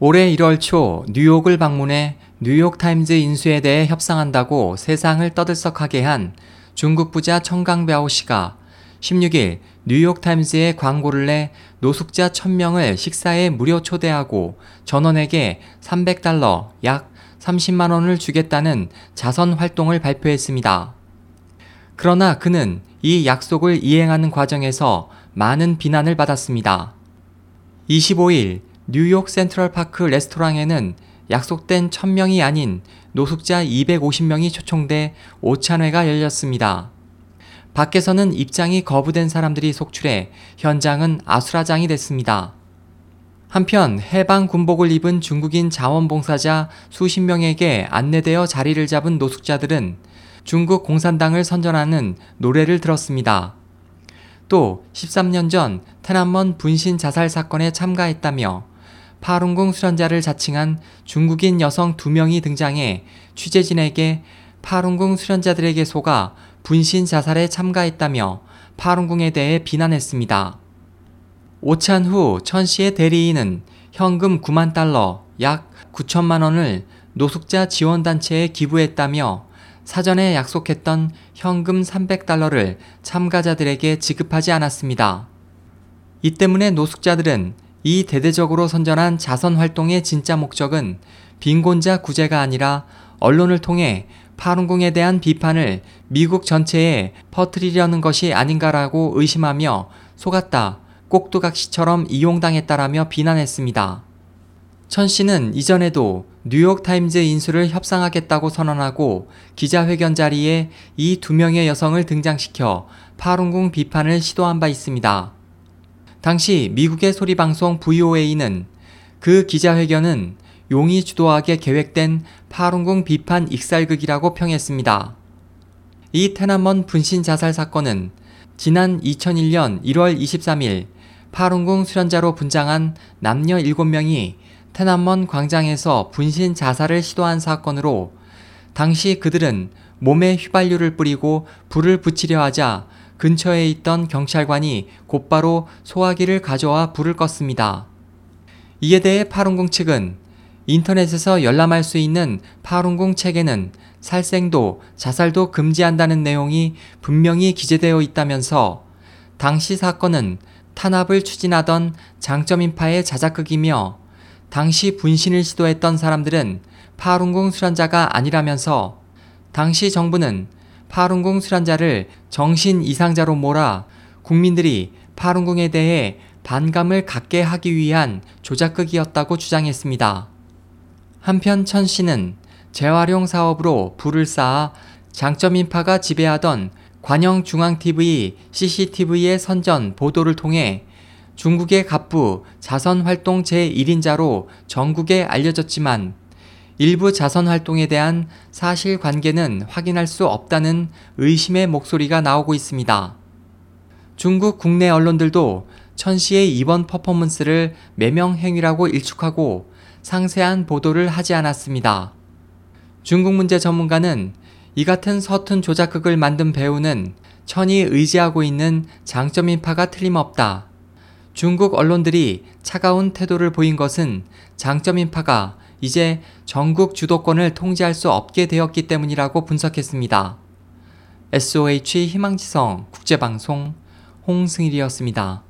올해 1월 초 뉴욕을 방문해 뉴욕타임즈 인수에 대해 협상한다고 세상을 떠들썩하게 한 중국 부자 청강배오 씨가 16일 뉴욕타임즈에 광고를 내 노숙자 1000명을 식사에 무료 초대하고 전원에게 300달러 약 30만 원을 주겠다는 자선 활동을 발표했습니다. 그러나 그는 이 약속을 이행하는 과정에서 많은 비난을 받았습니다. 25일 뉴욕 센트럴 파크 레스토랑에는 약속된 1000명이 아닌 노숙자 250명이 초청돼 오찬회가 열렸습니다. 밖에서는 입장이 거부된 사람들이 속출해 현장은 아수라장이 됐습니다. 한편 해방 군복을 입은 중국인 자원봉사자 수십 명에게 안내되어 자리를 잡은 노숙자들은 중국 공산당을 선전하는 노래를 들었습니다. 또 13년 전 테난먼 분신 자살 사건에 참가했다며 파룬궁 수련자를 자칭한 중국인 여성 두 명이 등장해 취재진에게 파룬궁 수련자들에게 속아 분신 자살에 참가했다며 파룬궁에 대해 비난했습니다. 오찬 후 천 씨의 대리인은 현금 9만 달러 약 9천만 원을 노숙자 지원단체에 기부했다며 사전에 약속했던 현금 300달러를 참가자들에게 지급하지 않았습니다. 이 때문에 노숙자들은 이 대대적으로 선전한 자선 활동의 진짜 목적은 빈곤자 구제가 아니라 언론을 통해 파룬궁에 대한 비판을 미국 전체에 퍼뜨리려는 것이 아닌가라고 의심하며 속았다. 꼭두각시처럼 이용당했다라며 비난했습니다. 천 씨는 이전에도 뉴욕타임즈 인수를 협상하겠다고 선언하고 기자회견 자리에 이 두 명의 여성을 등장시켜 파룬궁 비판을 시도한 바 있습니다. 당시 미국의 소리방송 VOA는 그 기자회견은 용이 주도하게 계획된 파룬궁 비판 익살극이라고 평했습니다. 이 테나먼 분신 자살 사건은 지난 2001년 1월 23일 파룬궁 수련자로 분장한 남녀 7명이 테나먼 광장에서 분신 자살을 시도한 사건으로 당시 그들은 몸에 휘발유를 뿌리고 불을 붙이려 하자 근처에 있던 경찰관이 곧바로 소화기를 가져와 불을 껐습니다. 이에 대해 파룬궁 측은 인터넷에서 열람할 수 있는 파룬궁 책에는 살생도, 자살도 금지한다는 내용이 분명히 기재되어 있다면서 당시 사건은 탄압을 추진하던 장점인파의 자작극이며 당시 분신을 시도했던 사람들은 파룬궁 수련자가 아니라면서 당시 정부는 파룬궁 수련자를 정신 이상자로 몰아 국민들이 파룬궁에 대해 반감을 갖게 하기 위한 조작극이었다고 주장했습니다. 한편 천 씨는 재활용 사업으로 불을 쌓아 장점 인파가 지배하던 관영 중앙TV, CCTV의 선전, 보도를 통해 중국의 갑부 자선 활동 제1인자로 전국에 알려졌지만 일부 자선 활동에 대한 사실 관계는 확인할 수 없다는 의심의 목소리가 나오고 있습니다. 중국 국내 언론들도 천 씨의 이번 퍼포먼스를 매명 행위라고 일축하고 상세한 보도를 하지 않았습니다. 중국 문제 전문가는 이 같은 서툰 조작극을 만든 배우는 천이 의지하고 있는 장점 인파가 틀림없다. 중국 언론들이 차가운 태도를 보인 것은 장점인파가 이제 전국 주도권을 통제할 수 없게 되었기 때문이라고 분석했습니다. SOH 희망지성 국제방송 홍승일이었습니다.